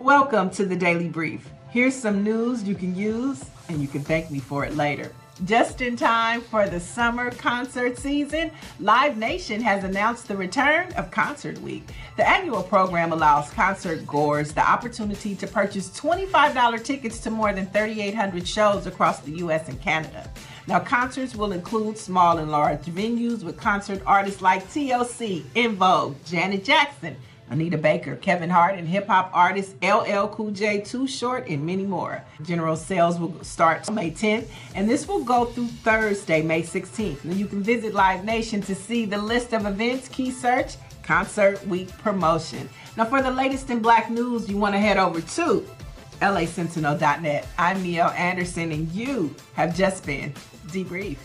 Welcome to the Daily Brief. Here's some news you can use, and you can thank me for it later. Just in time for the summer concert season, Live Nation has announced the return of Concert Week. The annual program allows concert goers the opportunity to purchase $25 tickets to more than 3,800 shows across the U.S. and Canada. Now, concerts will include small and large venues with concert artists like TLC, En Vogue, Janet Jackson, Anita Baker, Kevin Hart, and hip hop artist LL Cool J, Too Short, and many more. General sales will start May 10th, and this will go through Thursday, May 16th. Now you can visit Live Nation to see the list of events, key search, Concert Week promotion. Now, for the latest in black news, you want to head over to lasentinel.net. I'm Neil Anderson, and you have just been debriefed.